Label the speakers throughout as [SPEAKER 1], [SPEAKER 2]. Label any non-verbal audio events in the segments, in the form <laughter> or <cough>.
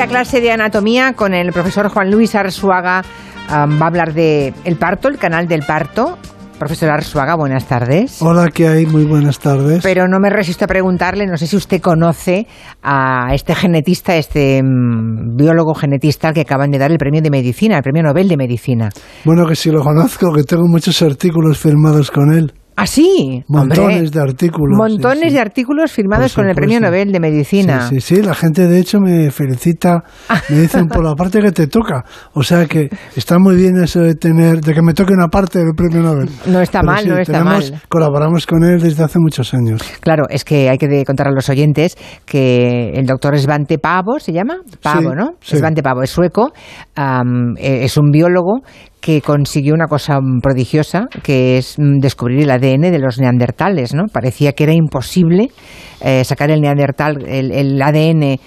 [SPEAKER 1] la clase de anatomía con el profesor Juan Luis Arzuaga. va a hablar de el parto, el canal del parto. Profesor Arzuaga, buenas tardes.
[SPEAKER 2] Hola, ¿qué hay? Muy buenas tardes.
[SPEAKER 1] Pero no me resisto a preguntarle, no sé si usted conoce a este genetista, este mm, biólogo genetista que acaban de dar el premio de medicina, el premio Nobel de medicina.
[SPEAKER 2] Bueno, que sí lo conozco, que tengo muchos artículos firmados con él.
[SPEAKER 1] ¿Ah, sí?
[SPEAKER 2] Montones de artículos.
[SPEAKER 1] Montones de artículos firmados con el Premio Nobel de Medicina.
[SPEAKER 2] Sí, sí, la gente de hecho me felicita, me dicen por la parte que te toca. O sea que está muy bien eso de tener, de que me toque una parte del Premio Nobel.
[SPEAKER 1] No está mal, no está mal.
[SPEAKER 2] Colaboramos con él desde hace muchos años.
[SPEAKER 1] Claro, es que hay que contar a los oyentes que el doctor Svante Pavo, ¿se llama? Pavo, ¿no? Svante Pavo, es sueco, eh, es un biólogo que consiguió una cosa prodigiosa, que es mm, descubrir el ADN de los neandertales, ¿no? Parecía que era imposible eh, sacar el neandertal, el, el ADN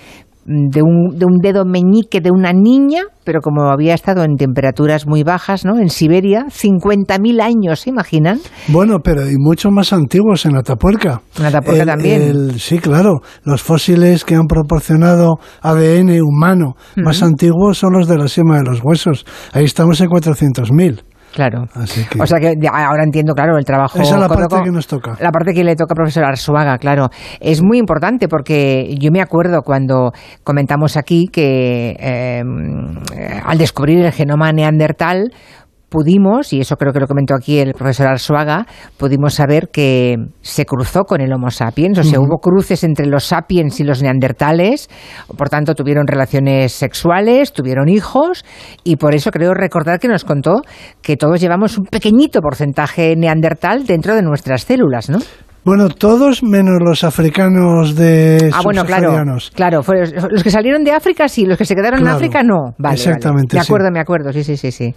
[SPEAKER 1] de un, de un dedo meñique de una niña, pero como había estado en temperaturas muy bajas, ¿no? En Siberia, 50.000 años, ¿se imaginan?
[SPEAKER 2] Bueno, pero y mucho más antiguos en Atapuerca.
[SPEAKER 1] En Atapuerca también.
[SPEAKER 2] sí, claro. Los fósiles que han proporcionado ADN humano más antiguos son los de la sema de los huesos. Ahí estamos en 400.000.
[SPEAKER 1] Claro. O sea que ahora entiendo, claro, el trabajo.
[SPEAKER 2] Esa es la parte que nos toca.
[SPEAKER 1] La parte que le toca a profesor Arzuaga, claro. Es muy importante porque yo me acuerdo cuando comentamos aquí que eh, al descubrir el genoma neandertal, pudimos, y eso creo que lo comentó aquí el profesor Arzuaga, pudimos saber que se cruzó con el Homo sapiens, o sea, hubo cruces entre los sapiens y los neandertales, por tanto tuvieron relaciones sexuales, tuvieron hijos, y por eso creo recordar que nos contó que todos llevamos un pequeñito porcentaje neandertal dentro de nuestras células, ¿no?
[SPEAKER 2] Bueno, todos menos los africanos de
[SPEAKER 1] Ah, bueno, claro. Claro, los que salieron de África sí, los que se quedaron en África no. Vale,
[SPEAKER 2] exactamente.
[SPEAKER 1] Me acuerdo, me acuerdo, sí, sí, sí, sí.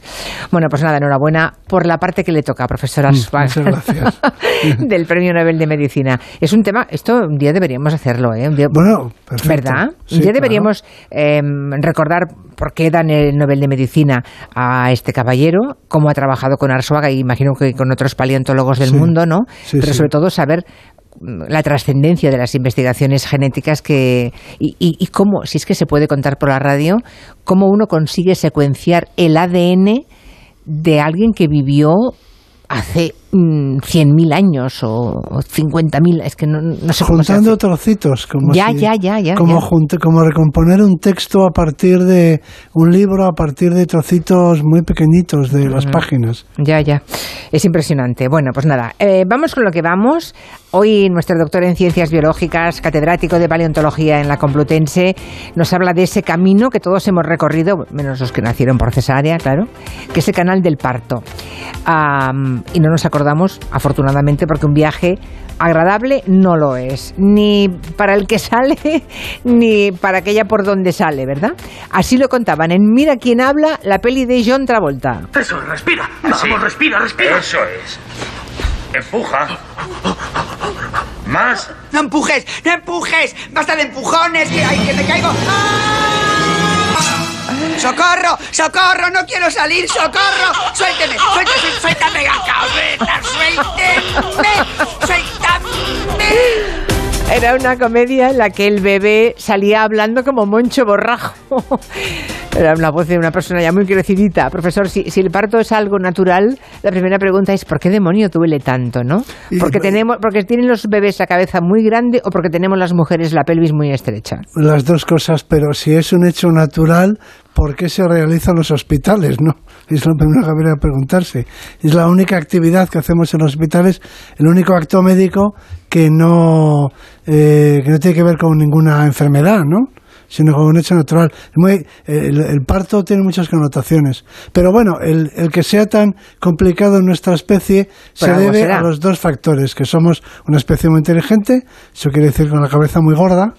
[SPEAKER 1] Bueno, pues nada, enhorabuena por la parte que le toca, profesora
[SPEAKER 2] mm, Muchas gracias. <laughs>
[SPEAKER 1] del Premio Nobel de Medicina. Es un tema, esto un día deberíamos hacerlo, ¿eh?
[SPEAKER 2] bueno, perfecto.
[SPEAKER 1] ¿Verdad? un día deberíamos em, recordar por qué dan el Nobel de Medicina a este caballero, cómo ha trabajado con Arsuaga y imagino que con otros paleontólogos del mundo, ¿no? Pero sobre todo saber la trascendencia de las investigaciones genéticas que y, y, cómo, si es que se puede contar por la radio, cómo uno consigue secuenciar el ADN de alguien que vivió hace 100.000 mm, años o 50.000, es que no, no sé
[SPEAKER 2] Juntando trocitos, como
[SPEAKER 1] ya, ya, ya, ya,
[SPEAKER 2] como, como recomponer un texto a partir de un libro, a partir de trocitos muy pequeñitos de las páginas.
[SPEAKER 1] Ya, ya, es impresionante. Bueno, pues nada, eh, vamos con lo que vamos. Hoy nuestro doctor en Ciencias Biológicas, catedrático de Paleontología en la Complutense, nos habla de ese camino que todos hemos recorrido, menos los que nacieron por cesárea, claro, que es el canal del parto. Y no nos acordamos afortunadamente, porque un viaje agradable no lo es, ni para el que <laughs> sale, ni para aquella por donde sale, ¿verdad? Así lo contaban en Mira quién habla, la peli de John Travolta.
[SPEAKER 3] Eso, respira. Vamos, respira, respira.
[SPEAKER 4] Eso es. Empuja. Más.
[SPEAKER 3] No empujes, no empujes. Basta de empujones, que hay que me caigo. ¡Socorro! ¡Socorro! ¡No quiero salir! ¡Socorro! ¡Suélteme! ¡Suélteme! ¡Suéltame la cabeza! ¡Suélteme! ¡Suéltame!
[SPEAKER 1] Era una comedia en la que el bebé salía hablando como Moncho Borrajo. <laughs> Era una voz de una persona ya muy crecidita. Profesor, si, el parto es algo natural, la primera pregunta es ¿por qué demonio duele tanto, no? Porque, tenemos, porque tienen los bebés la cabeza muy grande o porque tenemos las mujeres la pelvis muy estrecha.
[SPEAKER 2] Las dos cosas, pero si es un hecho natural, ¿por qué se realiza en los hospitales? No, es lo primero que habría que preguntarse. Es la única actividad que hacemos en los hospitales, el único acto médico que no, eh, que no tiene que ver con ninguna enfermedad, ¿no? sino con un hecho natural. el, parto tiene muchas connotaciones, pero bueno, el, el, que sea tan complicado en nuestra especie se debe a los dos factores, que somos una especie muy inteligente, eso quiere decir con la cabeza muy gorda,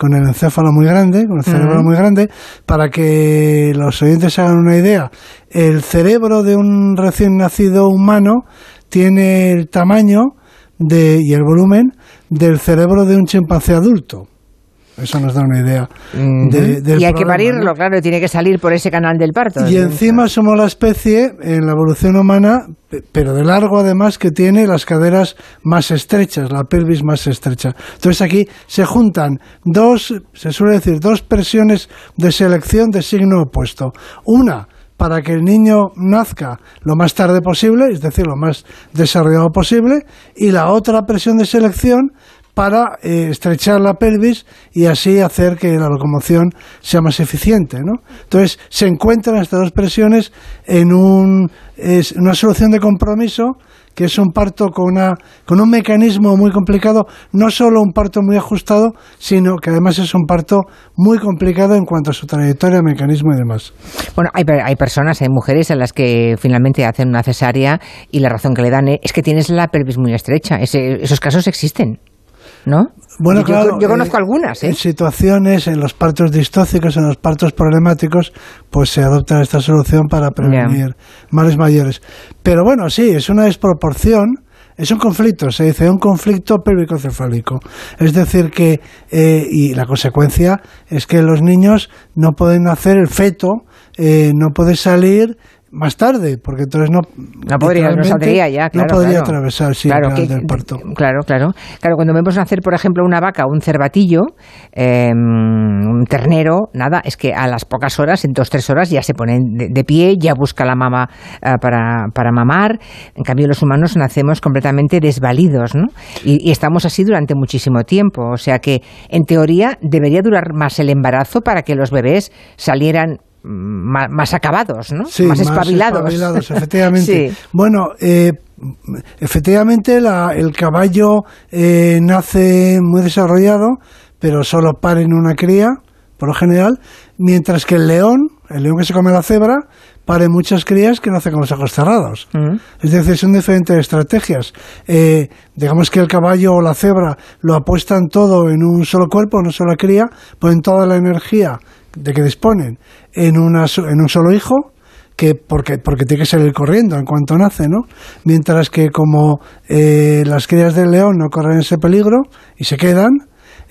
[SPEAKER 2] con el encéfalo muy grande, con el cerebro muy grande, para que los oyentes hagan una idea. El cerebro de un recién nacido humano tiene el tamaño de, y el volumen del cerebro de un chimpancé adulto. Eso nos da una idea.
[SPEAKER 1] Ujú.
[SPEAKER 2] de- del
[SPEAKER 1] y hay que parirlo,
[SPEAKER 2] ¿no?
[SPEAKER 1] claro, tiene que salir por ese canal del parto.
[SPEAKER 2] Y encima somos la especie en la evolución humana, pe- pero de largo además, que tiene las caderas más estrechas, la pelvis más estrecha. Entonces aquí se juntan dos, se suele decir, dos presiones de selección de signo opuesto. Una, para que el niño nazca lo más tarde posible, es decir, lo más desarrollado posible, y la otra presión de selección para eh, estrechar la pelvis y así hacer que la locomoción sea más eficiente. ¿no? Entonces, se encuentran estas dos presiones en un, es una solución de compromiso que es un parto con, una, con un mecanismo muy complicado, no solo un parto muy ajustado, sino que además es un parto muy complicado en cuanto a su trayectoria, mecanismo y demás.
[SPEAKER 1] Bueno, hay, hay personas, hay mujeres a las que finalmente hacen una cesárea y la razón que le dan es que tienes la pelvis muy estrecha. Ese- esos casos existen, ¿no?
[SPEAKER 2] Bueno,
[SPEAKER 1] yo,
[SPEAKER 2] claro,
[SPEAKER 1] yo conozco
[SPEAKER 2] eh,
[SPEAKER 1] algunas, ¿eh?
[SPEAKER 2] En situaciones, en los partos distóxicos, en los partos problemáticos, pues se adopta esta solución para prevenir males mayores. Pero bueno, sí, es una desproporción. Es un conflicto, se dice un conflicto pélvico-cefálico. Es decir, que, eh, y la consecuencia es que los niños no pueden nacer, el feto eh, no puede salir más tarde, porque entonces no.
[SPEAKER 1] No podría, no saldría ya, claro.
[SPEAKER 2] No podría
[SPEAKER 1] claro.
[SPEAKER 2] atravesar, sí,
[SPEAKER 1] claro, que-
[SPEAKER 2] del parto.
[SPEAKER 1] Claro, claro. Claro, cuando vemos nacer, por ejemplo, una vaca un cervatillo, eh, un ternero, nada, es que a las pocas horas, en dos, tres horas, ya se ponen de, de pie, ya busca la mama eh, para, para mamar. En cambio, los humanos nacemos completamente desvalidos, ¿no? Y, y estamos así durante muchísimo tiempo. O sea que, en teoría, debería durar más el embarazo para que los bebés salieran más, acabados, ¿no?
[SPEAKER 2] Sí,
[SPEAKER 1] más espabilados.
[SPEAKER 2] espabilados, <laughs> efectivamente.
[SPEAKER 1] Sí.
[SPEAKER 2] Bueno, eh, efectivamente la- el caballo eh, nace muy desarrollado, pero solo para en una cría, por lo general, mientras que el león, el león que se come la cebra, pare muchas crías que nace con los ojos cerrados.
[SPEAKER 1] Mm.
[SPEAKER 2] Es decir, son diferentes estrategias. Eh, digamos que el caballo o la cebra lo apuestan todo en un solo cuerpo, en una sola cría, ponen toda la energía de que disponen en, una, en un solo hijo, que porque, porque tiene que salir corriendo en cuanto nace, ¿no? Mientras que como eh, las crías del león no corren ese peligro y se quedan,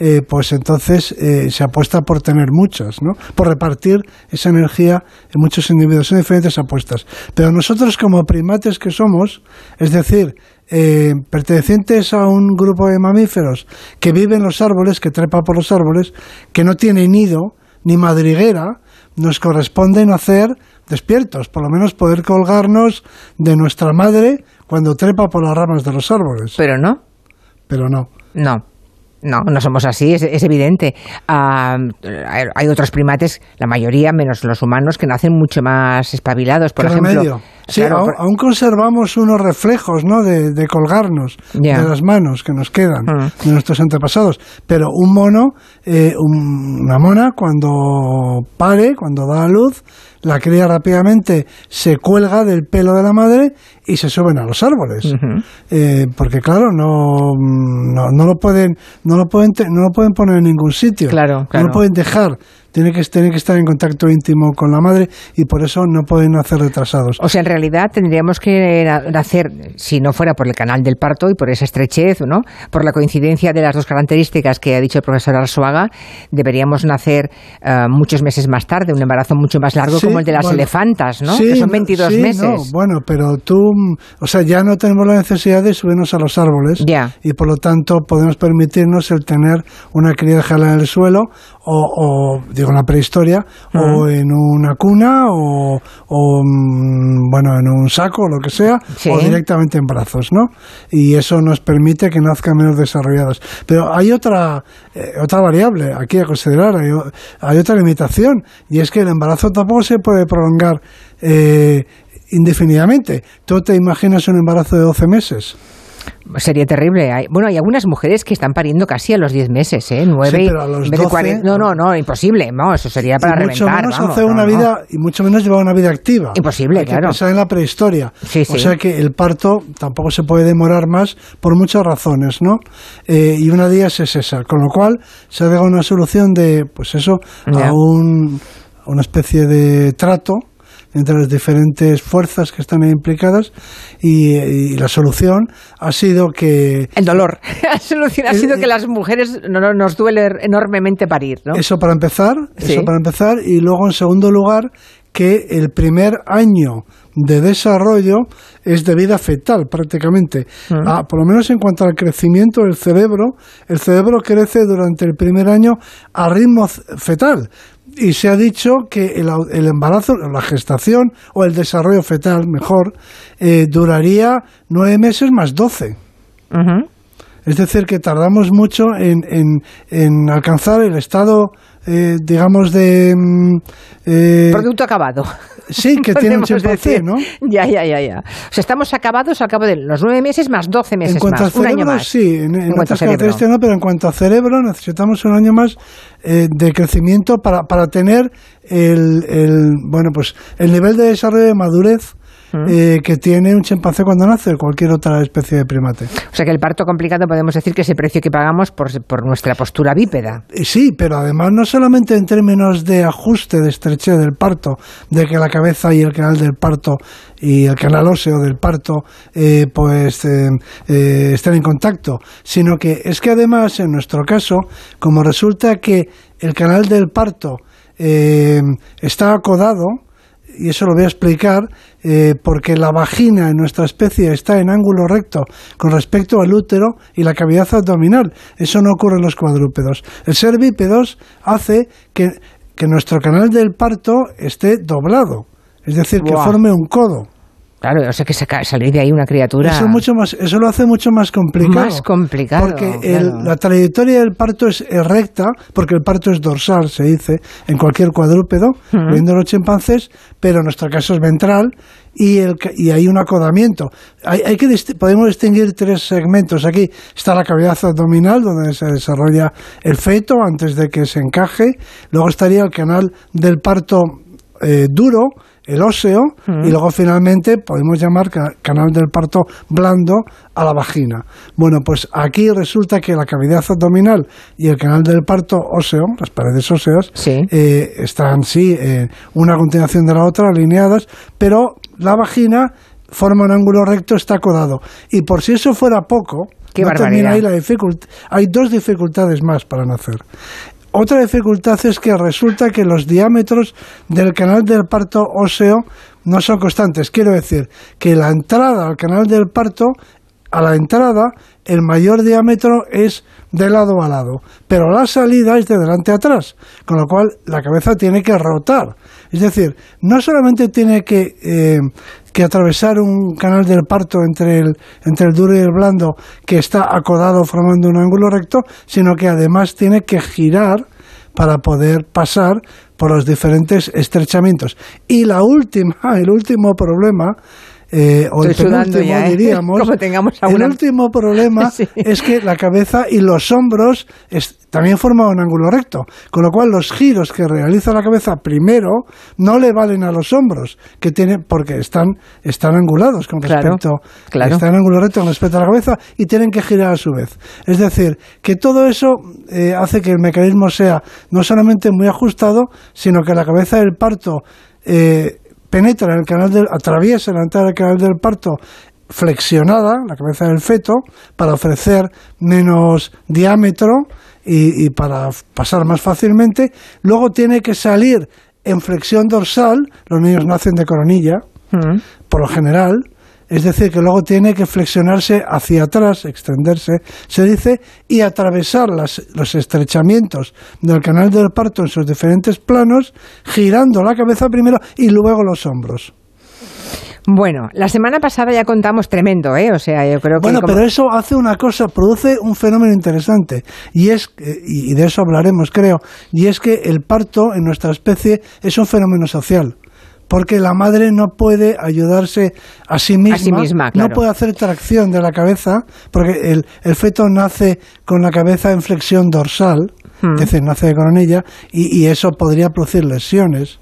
[SPEAKER 2] eh, pues entonces eh, se apuesta por tener muchas, ¿no? Por repartir esa energía en muchos individuos. Son diferentes apuestas. Pero nosotros como primates que somos, es decir, eh, pertenecientes a un grupo de mamíferos que viven en los árboles, que trepa por los árboles, que no tiene nido ni madriguera, nos corresponde nacer despiertos, por lo menos poder colgarnos de nuestra madre cuando trepa por las ramas de los árboles.
[SPEAKER 1] Pero no,
[SPEAKER 2] Pero no.
[SPEAKER 1] no. No, no somos así, es, es evidente. Ah, hay, otros primates, la mayoría, menos los humanos, que nacen mucho más espabilados. Por
[SPEAKER 2] ¿Qué
[SPEAKER 1] ejemplo,
[SPEAKER 2] remedio? Sí,
[SPEAKER 1] Claro,
[SPEAKER 2] aún,
[SPEAKER 1] por-
[SPEAKER 2] aún conservamos unos reflejos ¿no? de, de colgarnos de las manos que nos quedan
[SPEAKER 1] Mm.
[SPEAKER 2] de nuestros antepasados. Pero un mono, eh, un- una mona, cuando pare, cuando da a luz, la cría rápidamente se cuelga del pelo de la madre y se suben a los árboles. Eh, porque claro, no, no, no lo pueden, no lo pueden, no lo pueden poner en ningún sitio.
[SPEAKER 1] Claro,
[SPEAKER 2] No lo pueden dejar. Tiene que, que estar en contacto íntimo con la madre y por eso no pueden nacer retrasados.
[SPEAKER 1] O sea, en realidad tendríamos que na- nacer, si no fuera por el canal del parto y por esa estrechez, ¿no? Por la coincidencia de las dos características que ha dicho el profesor Arzuaga, deberíamos nacer eh, muchos meses más tarde, un embarazo mucho más largo
[SPEAKER 2] Sí,
[SPEAKER 1] como el de las
[SPEAKER 2] bueno,
[SPEAKER 1] elefantas, ¿no?
[SPEAKER 2] sí,
[SPEAKER 1] que son 22
[SPEAKER 2] sí,
[SPEAKER 1] meses.
[SPEAKER 2] no, bueno, pero tú, o sea, ya no tenemos la necesidad de subirnos a los árboles
[SPEAKER 1] Ya.
[SPEAKER 2] y por lo tanto podemos permitirnos el tener una cría en el suelo o, o, digo, en la prehistoria o en una cuna o, o, mm, bueno, en un saco o lo que sea
[SPEAKER 1] Sí.
[SPEAKER 2] o directamente en brazos, ¿no? Y eso nos permite que nazcan menos desarrolladas. Pero hay otra, eh, otra variable aquí a considerar, hay otra limitación y es que el embarazo tampoco se puede prolongar eh, indefinidamente. ¿Tú te imaginas un embarazo de 12 meses?
[SPEAKER 1] Sería terrible. Hay- bueno, hay algunas mujeres que están pariendo casi a los 10 meses, ¿eh? 9
[SPEAKER 2] Sí, pero a los
[SPEAKER 1] en vez de
[SPEAKER 2] 12,
[SPEAKER 1] 40. No, no, no, imposible. No, eso sería para
[SPEAKER 2] y mucho
[SPEAKER 1] reventar.
[SPEAKER 2] menos
[SPEAKER 1] vamos,
[SPEAKER 2] hacer
[SPEAKER 1] no,
[SPEAKER 2] una
[SPEAKER 1] no.
[SPEAKER 2] vida y mucho menos llevar una vida activa.
[SPEAKER 1] Imposible,
[SPEAKER 2] Hay que
[SPEAKER 1] claro.
[SPEAKER 2] pensar en la prehistoria.
[SPEAKER 1] Sí, sí.
[SPEAKER 2] O sea que el parto tampoco se puede demorar más por muchas razones, ¿no? Eh, y una de ellas es esa. Con lo cual se ha una solución de, pues eso,
[SPEAKER 1] Ya.
[SPEAKER 2] a un, a una especie de trato entre las diferentes fuerzas que están implicadas y, la solución ha sido que...
[SPEAKER 1] El dolor. La <laughs> solución ha sido que las mujeres no, nos duele enormemente parir, ¿no?
[SPEAKER 2] Eso para empezar, eso para empezar, y luego en segundo lugar que el primer año de desarrollo es de vida fetal prácticamente. Mm. Ah, por lo menos en cuanto al crecimiento del cerebro, el cerebro crece durante el primer año a ritmo fetal. Y se ha dicho que el, embarazo, la gestación o el desarrollo fetal, mejor, eh, duraría nueve meses más doce. Es decir, que tardamos mucho en, en alcanzar el estado eh, digamos, de... Mm,
[SPEAKER 1] eh, Producto acabado.
[SPEAKER 2] Sí, que <laughs> tiene un chimpancé, ¿no?
[SPEAKER 1] Ya, ya, ya, ya. O sea, estamos acabados al cabo de los nueve meses más doce meses
[SPEAKER 2] en cuanto
[SPEAKER 1] más,
[SPEAKER 2] a cerebro,
[SPEAKER 1] más.
[SPEAKER 2] Sí, en, en, cuanto a cerebro. no, pero en cuanto a cerebro necesitamos un año más eh, de crecimiento para, para tener el, el, bueno, pues el nivel de desarrollo de madurez eh, que tiene un chimpancé cuando nace cualquier otra especie de primate.
[SPEAKER 1] O sea que el parto complicado podemos decir que es el precio que pagamos por, por nuestra postura bípeda.
[SPEAKER 2] Eh, sí, pero además no solamente en términos de ajuste, de estrechez del parto, de que la cabeza y el canal del parto y el canal óseo del parto eh, pues estén en contacto, sino que es que además en nuestro caso, como resulta que el canal del parto está acodado, y eso lo voy a explicar, eh, porque la vagina en nuestra especie está en ángulo recto con respecto al útero y la cavidad abdominal. Eso no ocurre en los cuadrúpedos. El ser bípedos hace que, nuestro canal del parto esté doblado, es decir, que forme un codo.
[SPEAKER 1] Claro, o sea que salir de ahí una criatura.
[SPEAKER 2] Eso, mucho más, eso lo hace mucho más complicado.
[SPEAKER 1] Más complicado.
[SPEAKER 2] Porque la trayectoria del parto es recta, porque el parto es dorsal, se dice, en cualquier cuadrúpedo, viendo los chimpancés, pero en nuestro caso es ventral y, el, y hay un acodamiento. Hay, hay que podemos distinguir tres segmentos. Aquí está la cavidad abdominal, donde se desarrolla el feto antes de que se encaje. Luego estaría el canal del parto eh, duro, el óseo y luego finalmente podemos llamar canal del parto blando a la vagina. Bueno, pues aquí resulta que la cavidad abdominal y el canal del parto óseo, las paredes óseas, eh, están sí una continuación de la otra alineadas, pero la vagina forma un ángulo recto, está acodado. Y por si eso fuera poco, no termina ahí la dificultad. Hay dos dificultades más para nacer. Otra dificultad es que resulta que los diámetros del canal del parto óseo no son constantes. Quiero decir que la entrada al canal del parto, a la entrada, el mayor diámetro es de lado a lado, pero la salida es de delante a atrás, con lo cual la cabeza tiene que rotar. Es decir, no solamente tiene que, eh, que atravesar un canal del parto entre el, entre el duro y el blando que está acodado formando un ángulo recto, sino que además tiene que girar para poder pasar por los diferentes estrechamientos. Y la última, el último problema eh, o el penúltimo ¿eh? <laughs> diríamos, el último problema <laughs> es que la cabeza y los hombros también forman un ángulo recto, con lo cual los giros que realiza la cabeza primero no le valen a los hombros, que tiene, porque están, están angulados con respecto, están en ángulo recto con respecto a la cabeza y tienen que girar a su vez. Es decir, que todo eso eh, hace que el mecanismo sea no solamente muy ajustado, sino que la cabeza del parto eh, penetra en el canal del, atraviesa la entrada del canal del parto flexionada, la cabeza del feto, para ofrecer menos diámetro y, para pasar más fácilmente. Luego tiene que salir en flexión dorsal, los niños nacen de coronilla, mm. por lo general, es decir, que luego tiene que flexionarse hacia atrás, extenderse, se dice, y atravesar los estrechamientos del canal del parto en sus diferentes planos, girando la cabeza primero y luego los hombros.
[SPEAKER 1] Bueno, la semana pasada ya contamos tremendo, ¿eh? O sea, yo creo que...
[SPEAKER 2] Bueno, pero eso hace una cosa, produce un fenómeno interesante, y es, y de eso hablaremos, creo, y es que el parto en nuestra especie es un fenómeno social porque la madre no puede ayudarse a sí misma, no puede hacer tracción de la cabeza, porque el, feto nace con la cabeza en flexión dorsal, hmm. es decir, nace de coronilla, y, eso podría producir lesiones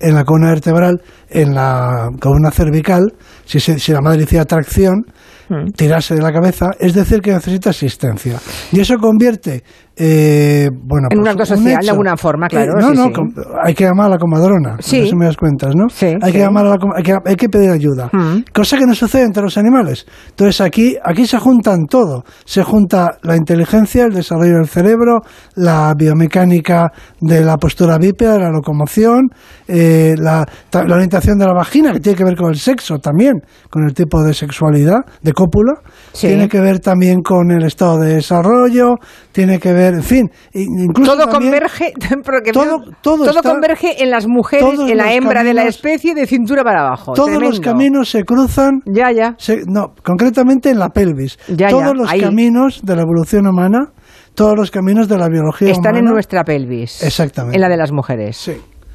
[SPEAKER 2] en la columna vertebral, en la columna cervical, si, si la madre hiciera tracción,
[SPEAKER 1] Mm.
[SPEAKER 2] tirarse de la cabeza, es decir, que necesita asistencia. Y eso convierte eh, bueno,
[SPEAKER 1] En un acto social, de
[SPEAKER 2] hecho.
[SPEAKER 1] alguna forma, claro,
[SPEAKER 2] Eh, no,
[SPEAKER 1] sí,
[SPEAKER 2] no,
[SPEAKER 1] sí.
[SPEAKER 2] hay que llamar a la comadrona.
[SPEAKER 1] Sí.
[SPEAKER 2] Eso me das cuentas, ¿no?
[SPEAKER 1] Sí,
[SPEAKER 2] hay que llamar a la hay que, hay que pedir ayuda.
[SPEAKER 1] Mm.
[SPEAKER 2] Cosa que no sucede entre los animales. Entonces aquí, aquí se juntan todo. Se junta la inteligencia, el desarrollo del cerebro, la biomecánica de la postura bípeda, de la locomoción, eh, la, la orientación de la vagina, que tiene que ver con el sexo también, con el tipo de sexualidad, de cópula. Tiene que ver también con el estado de desarrollo, tiene que ver, en fin, i- incluso
[SPEAKER 1] todo
[SPEAKER 2] también-
[SPEAKER 1] converge, <laughs> porque
[SPEAKER 2] todo- todo está-
[SPEAKER 1] converge en las mujeres, en la hembra de la especie, de cintura para abajo.
[SPEAKER 2] Todos los caminos se cruzan
[SPEAKER 1] Ya, ya.
[SPEAKER 2] Se- no, concretamente en la pelvis.
[SPEAKER 1] Ya,
[SPEAKER 2] todos
[SPEAKER 1] ya,
[SPEAKER 2] los
[SPEAKER 1] ahí.
[SPEAKER 2] caminos de la evolución humana, todos los caminos de la biología
[SPEAKER 1] Están en
[SPEAKER 2] humana.
[SPEAKER 1] nuestra pelvis.
[SPEAKER 2] Exactamente.
[SPEAKER 1] En la de las mujeres.
[SPEAKER 2] Sí.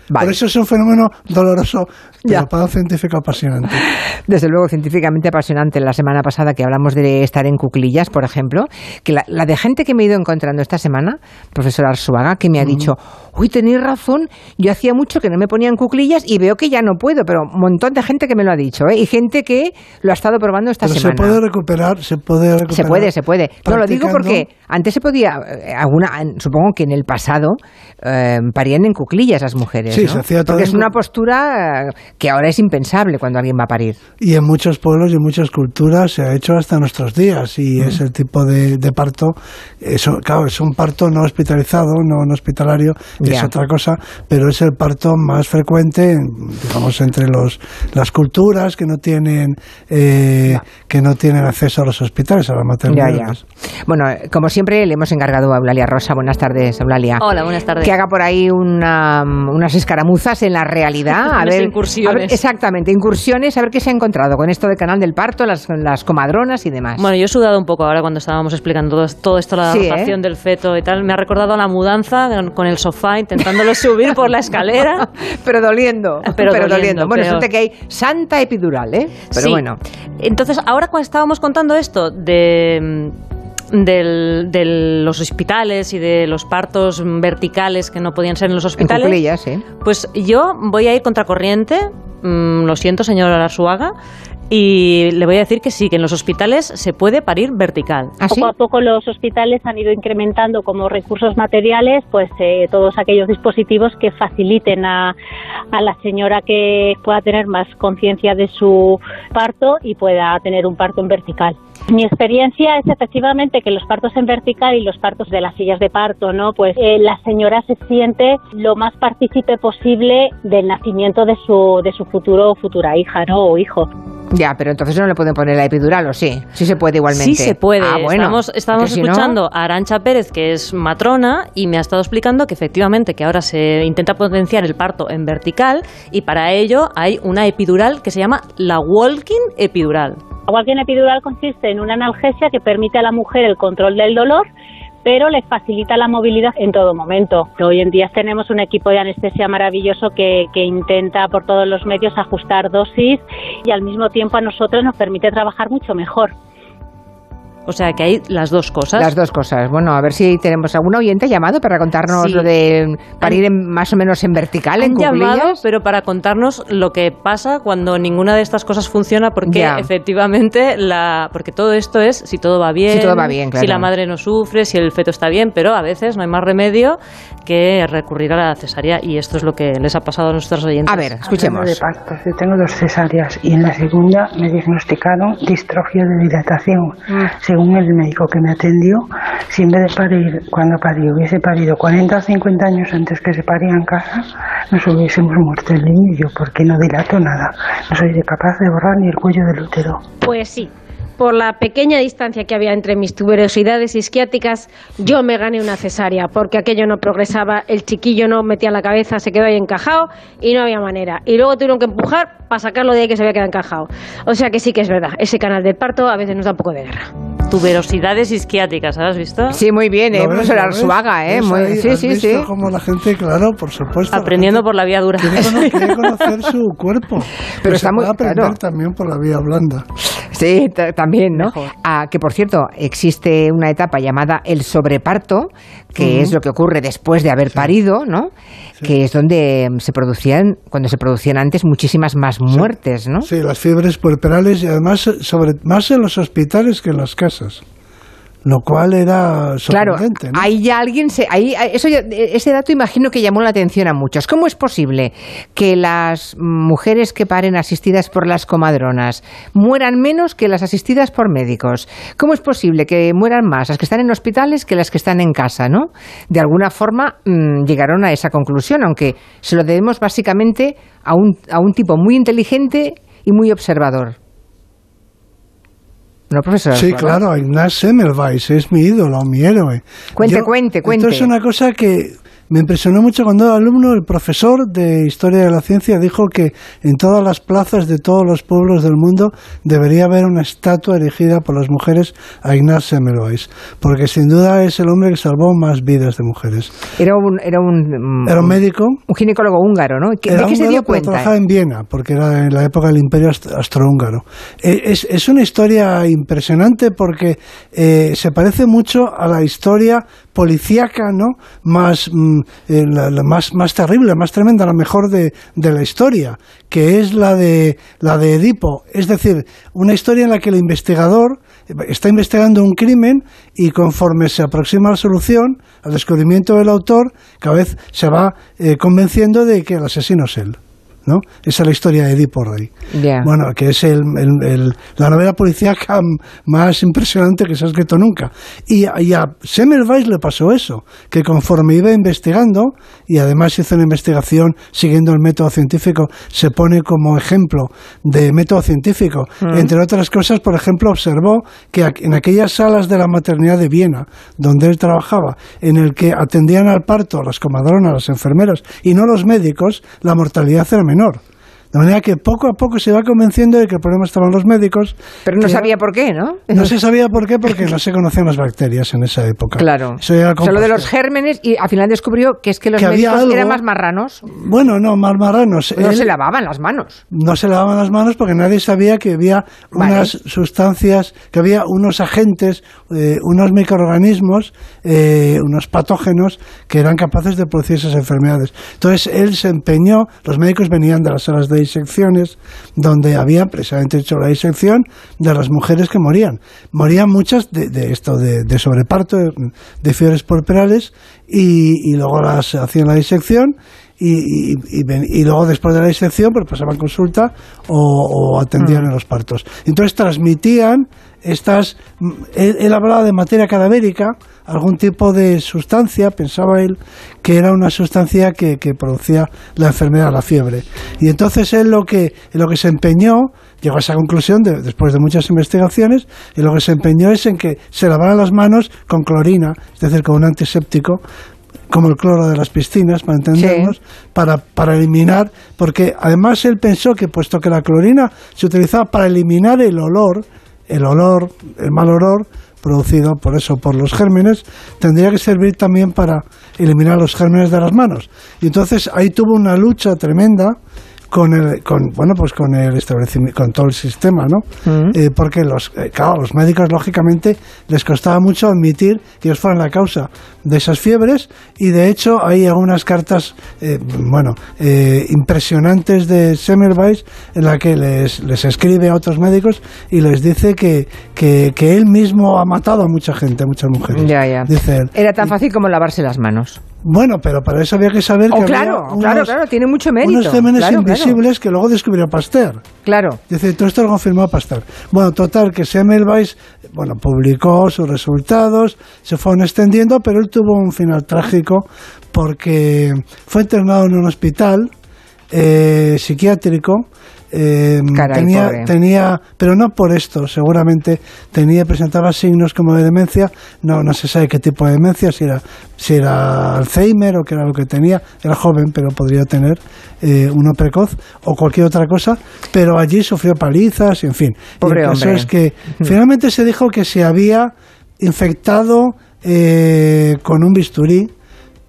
[SPEAKER 1] Vale.
[SPEAKER 2] Por eso es un fenómeno doloroso,
[SPEAKER 1] Ya.
[SPEAKER 2] pero para un científico apasionante. <laughs>
[SPEAKER 1] Desde luego, científicamente apasionante. La semana pasada que hablamos de estar en cuclillas, por ejemplo, que la, la de gente que me he ido encontrando esta semana, profesor Arzuaga, que me ha dicho, uy, tenéis razón, yo hacía mucho que no me ponía en cuclillas y veo que ya no puedo, pero un montón de gente que me lo ha dicho, ¿eh? y gente que lo ha estado probando esta
[SPEAKER 2] Pero
[SPEAKER 1] semana.
[SPEAKER 2] se puede recuperar, se puede recuperar.
[SPEAKER 1] Se puede, se puede. No, lo digo porque antes se podía, eh, alguna, supongo que en el pasado eh, parían en cuclillas las mujeres.
[SPEAKER 2] Sí,
[SPEAKER 1] ¿no?
[SPEAKER 2] se hacía todo
[SPEAKER 1] Porque es una postura que ahora es impensable cuando alguien va a parir.
[SPEAKER 2] Y en muchos pueblos y en muchas culturas se ha hecho hasta nuestros días y es el tipo de, de parto, eso, claro, es un parto no hospitalizado, no, no hospitalario, es otra cosa, pero es el parto más frecuente, en, digamos, entre los, las culturas que no tienen eh, que no tienen acceso a los hospitales, a maternidades.
[SPEAKER 1] ya. Bueno, como siempre, le hemos encargado a Eulalia Rosa. Buenas tardes, Eulalia.
[SPEAKER 5] Hola, buenas tardes.
[SPEAKER 1] Que haga por ahí una, unas escaramuzas en la realidad. <laughs> A ver,
[SPEAKER 5] incursiones.
[SPEAKER 1] a ver- exactamente, incursiones, a ver qué se ha encontrado con esto del canal del parto, las, las comadronas y demás.
[SPEAKER 5] Bueno, yo he sudado un poco ahora cuando estábamos explicando todo, todo esto, la
[SPEAKER 1] Sí, ¿eh?
[SPEAKER 5] rotación del feto y tal. Me ha recordado a la mudanza con- el sofá intentándolo subir por la escalera. <laughs>
[SPEAKER 1] pero doliendo. <laughs>
[SPEAKER 5] Pero doliendo,
[SPEAKER 1] Bueno,
[SPEAKER 5] pero-
[SPEAKER 1] suerte que hay santa epidural, ¿eh? Pero
[SPEAKER 5] Sí.
[SPEAKER 1] bueno.
[SPEAKER 5] Entonces, ahora cuando estábamos contando esto de, del- de los hospitales y de los partos verticales que no podían ser en los
[SPEAKER 1] En
[SPEAKER 5] hospitales,
[SPEAKER 1] cuclillas,
[SPEAKER 5] pues yo voy a ir contracorriente. mm, lo siento, señor Arsuaga. Y le voy a decir que sí, que en los hospitales se puede parir vertical.
[SPEAKER 1] ¿Ah, sí?
[SPEAKER 6] Poco a poco los hospitales han ido incrementando como recursos materiales pues eh, todos aquellos dispositivos que faciliten a, a la señora que pueda tener más conciencia de su parto y pueda tener un parto en vertical. Mi experiencia es efectivamente que los partos en vertical y los partos de las sillas de parto, ¿no? Pues eh, la señora se siente lo más partícipe posible del nacimiento de su, de su futuro o futura hija, ¿no? O hijo.
[SPEAKER 1] Ya, pero entonces no le pueden poner la epidural, ¿o sí? Sí se puede igualmente.
[SPEAKER 5] Sí se puede.
[SPEAKER 1] Ah, bueno.
[SPEAKER 5] Estamos, estamos
[SPEAKER 1] porque si no-
[SPEAKER 5] escuchando a Arancha Pérez, que es matrona, y me ha estado explicando que efectivamente que ahora se intenta potenciar el parto en vertical y para ello hay una epidural que se llama la walking epidural.
[SPEAKER 6] Walking epidural consiste en una analgesia que permite a la mujer el control del dolor, pero le facilita la movilidad en todo momento. Hoy en día tenemos un equipo de anestesia maravilloso que, que intenta por todos los medios ajustar dosis y al mismo tiempo a nosotros nos permite trabajar mucho mejor.
[SPEAKER 5] O sea que hay las dos cosas.
[SPEAKER 1] Las dos cosas. Bueno, a ver si tenemos algún oyente llamado para contarnos
[SPEAKER 5] Sí.
[SPEAKER 1] lo de parir en- más o menos en vertical, en
[SPEAKER 5] Han llamado,
[SPEAKER 1] cuclillas.
[SPEAKER 5] pero para contarnos lo que pasa cuando ninguna de estas cosas funciona, porque
[SPEAKER 1] Ya.
[SPEAKER 5] efectivamente la, porque todo esto es si todo va bien,
[SPEAKER 1] Si todo va bien, claro.
[SPEAKER 5] si la madre no sufre, si el feto está bien, pero a veces no hay más remedio que recurrir a la cesárea y esto es lo que les ha pasado a nuestros oyentes.
[SPEAKER 1] A ver, escuchemos.
[SPEAKER 7] Hablando de partos, yo tengo dos cesáreas y en la segunda me diagnosticaron distrofia de dilatación. Según el médico que me atendió, si en vez de parir, cuando parí, hubiese parido 40 o 50 años antes que se paría en casa, nos hubiésemos muerto el niño porque no dilato nada. No soy capaz de borrar ni el cuello del útero.
[SPEAKER 8] Pues sí. Por la pequeña distancia que había entre mis tuberosidades isquiáticas, yo me gané una cesárea, porque aquello no progresaba, el chiquillo no metía la cabeza, se quedó ahí encajado y no había manera. Y luego tuvieron que empujar para sacarlo de ahí que se había quedado encajado. O sea que sí que es verdad, ese canal del parto a veces nos da un poco de guerra.
[SPEAKER 5] Tuberosidades isquiáticas, ¿has visto?
[SPEAKER 1] Sí, muy bien, ¿eh?
[SPEAKER 2] ¿Lo ves?
[SPEAKER 1] Profesor
[SPEAKER 2] ¿Lo ves?
[SPEAKER 1] Arzuaga, ¿eh?
[SPEAKER 2] ¿Ves
[SPEAKER 1] Muy-
[SPEAKER 2] ahí?
[SPEAKER 1] sí,
[SPEAKER 2] ¿Has
[SPEAKER 1] sí,
[SPEAKER 2] visto
[SPEAKER 1] sí.
[SPEAKER 2] cómo la gente, claro, por supuesto.
[SPEAKER 5] Aprendiendo por la vía dura.
[SPEAKER 2] Quiere, cono- quiere conocer su cuerpo.
[SPEAKER 1] Pero está
[SPEAKER 2] se
[SPEAKER 1] muy-
[SPEAKER 2] puede aprender
[SPEAKER 1] claro.
[SPEAKER 2] también por la vía blanda.
[SPEAKER 1] Sí, también, ¿no? Ah, que por cierto, existe una etapa llamada el sobreparto, que es lo que ocurre después de haber parido, ¿no? Que es donde se producían, cuando se producían antes, muchísimas más muertes, ¿no?
[SPEAKER 2] Sí, las fiebres puerperales y además sobre, más en los hospitales que en las casas lo cual era sorprendente.
[SPEAKER 1] Claro, ahí ya alguien se, ahí, eso ese dato imagino que llamó la atención a muchos. ¿Cómo es posible que las mujeres que paren asistidas por las comadronas mueran menos que las asistidas por médicos? ¿Cómo es posible que mueran más las que están en hospitales que las que están en casa, no? De alguna forma mm, llegaron a esa conclusión, aunque se lo debemos básicamente a un, a un tipo muy inteligente y muy observador. ¿No, profesor?
[SPEAKER 2] Sí, claro, Ignaz Semmelweis es mi ídolo, mi héroe.
[SPEAKER 1] Cuente, cuente, cuente.
[SPEAKER 2] Esto es una cosa que me impresionó mucho cuando el alumno, el profesor de Historia de la Ciencia, dijo que en todas las plazas de todos los pueblos del mundo debería haber una estatua erigida por las mujeres a Ignaz Semmelweis, porque sin duda es el hombre que salvó más vidas de mujeres.
[SPEAKER 1] Era un, era un,
[SPEAKER 2] mm, era un médico.
[SPEAKER 1] Un ginecólogo húngaro, ¿no? ¿De qué se dio cuenta?
[SPEAKER 2] Trabajaba en Viena, porque era en la época del Imperio Austrohúngaro. Eh, es, es una historia impresionante porque eh, se parece mucho a la historia policíaca, ¿no? Más, mm, eh, la, más, más terrible, más tremenda, la mejor de, de, la historia, que es la de, la de Edipo. Es decir, una historia en la que el investigador está investigando un crimen y conforme se aproxima a la solución, al descubrimiento del autor, cada vez se va eh, convenciendo de que el asesino es él. ¿No? Esa es la historia de Edipo Rey. Bueno, que es el, la novela policíaca más impresionante que se ha escrito nunca. Y, a Semmelweis le pasó eso, que conforme iba investigando, y además hizo una investigación siguiendo el método científico, se pone como ejemplo de método científico. Mm. Entre otras cosas, por ejemplo, observó que en aquellas salas de la maternidad de Viena, donde él trabajaba, en el que atendían al parto las comadronas, las enfermeras, y no los médicos, la mortalidad era menor. menor. De manera que poco a poco se va convenciendo de que el problema estaban los médicos.
[SPEAKER 1] Pero no sabía por qué, ¿no?
[SPEAKER 2] No se sabía por qué porque no se conocían las bacterias en esa época.
[SPEAKER 1] Claro. Solo de los gérmenes y al final descubrió que es que los médicos eran más marranos.
[SPEAKER 2] Bueno, no, más marranos.
[SPEAKER 1] No se lavaban las manos.
[SPEAKER 2] No se lavaban las manos porque nadie sabía que había unas sustancias, que había unos agentes, eh, unos microorganismos, eh, unos patógenos que eran capaces de producir esas enfermedades. Entonces él se empeñó, los médicos venían de las salas de disecciones donde había precisamente hecho la disección de las mujeres que morían. Morían muchas de, esto, de, sobreparto, de, fiebres puerperales, y, luego las hacían la disección y, y, luego después de la disección pues pasaban consulta o, atendían mm. en los partos. Entonces transmitían estas... él, hablaba de materia cadavérica, algún tipo de sustancia, pensaba él, que era una sustancia que, producía la enfermedad, la fiebre. Y entonces él lo que, lo que se empeñó, llegó a esa conclusión después de muchas investigaciones, y lo que se empeñó es en que se lavaran las manos con clorina, es decir, con un antiséptico, como el cloro de las piscinas, para entendernos, para, para eliminar, porque además él pensó que puesto que la clorina se utilizaba para eliminar el olor, el olor, el mal olor, producido por eso, por los gérmenes, tendría que servir también para eliminar los gérmenes de las manos. Y entonces ahí tuvo una lucha tremenda con el, con, bueno, pues con el establecimiento, con todo el sistema, ¿no? Eh, porque los, eh, claro, los médicos lógicamente les costaba mucho admitir que ellos fueran la causa de esas fiebres y de hecho hay algunas cartas, eh, bueno, impresionantes de Semmelweis en la que les, les escribe a otros médicos y les dice que, que, que él mismo ha matado a mucha gente, a muchas mujeres.
[SPEAKER 1] Ya, ya.
[SPEAKER 2] Dice
[SPEAKER 1] Era tan fácil como lavarse las manos.
[SPEAKER 2] Bueno, pero para eso había que saber
[SPEAKER 1] oh,
[SPEAKER 2] que
[SPEAKER 1] claro, claro, claro, tiene mucho mérito.
[SPEAKER 2] Unos gérmenes invisibles que luego descubrió Pasteur.
[SPEAKER 1] Claro.
[SPEAKER 2] Dice, todo esto lo confirmó Pasteur. Bueno, total, que Semmelweis, bueno, publicó sus resultados, se fueron extendiendo, pero él tuvo un final trágico porque fue internado en un hospital eh, psiquiátrico eh, tenía, tenía, pero no por esto, seguramente tenía, presentaba signos como de demencia, no, no se sabe qué tipo de demencia, si era, si era Alzheimer o qué era lo que tenía, era joven, pero podría tener eh, uno precoz o cualquier otra cosa, pero allí sufrió palizas, y en fin.
[SPEAKER 1] Pobre
[SPEAKER 2] y el es que finalmente se dijo que se había infectado eh, con un bisturí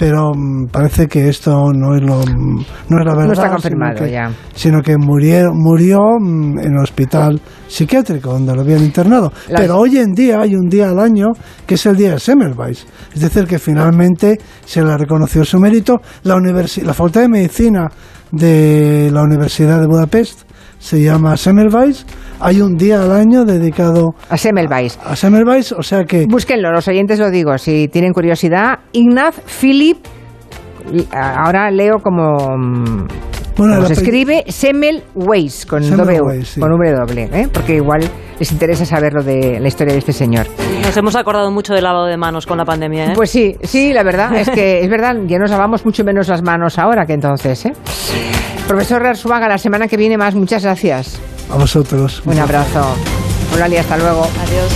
[SPEAKER 2] pero mm, parece que esto no es, lo, no es la verdad.
[SPEAKER 1] No está
[SPEAKER 2] sino
[SPEAKER 1] confirmado
[SPEAKER 2] que-
[SPEAKER 1] ya.
[SPEAKER 2] Sino que murió, murió mm, en el hospital psiquiátrico donde lo habían internado. Pero hoy en día hay un día al año que es el día de Semmelweis. Es decir, que finalmente se le reconoció su mérito. La, universi- la Facultad de Medicina de la Universidad de Budapest se llama Semmelweis. Hay un día al año dedicado
[SPEAKER 1] A Semmelweis.
[SPEAKER 2] a Semmelweis, o sea que
[SPEAKER 1] Búsquenlo, los oyentes lo digo, si tienen curiosidad. Ignaz Philipp, ahora leo como, mm,
[SPEAKER 2] Bueno,
[SPEAKER 1] como se escribe, Semmelweis, con
[SPEAKER 2] Semmelweis,
[SPEAKER 1] W,
[SPEAKER 2] sí.
[SPEAKER 1] con W, ¿eh? porque igual les interesa saber lo de la historia de este señor.
[SPEAKER 5] Nos hemos acordado mucho del lavado de manos con la pandemia, ¿eh?
[SPEAKER 1] Pues sí, sí, la verdad es que es verdad, ya nos lavamos mucho menos las manos ahora que entonces. ¿eh? Profesor Arzuaga, la semana que viene más, muchas gracias.
[SPEAKER 2] a vosotros.
[SPEAKER 1] Un abrazo. Hola, hasta luego.
[SPEAKER 5] Adiós.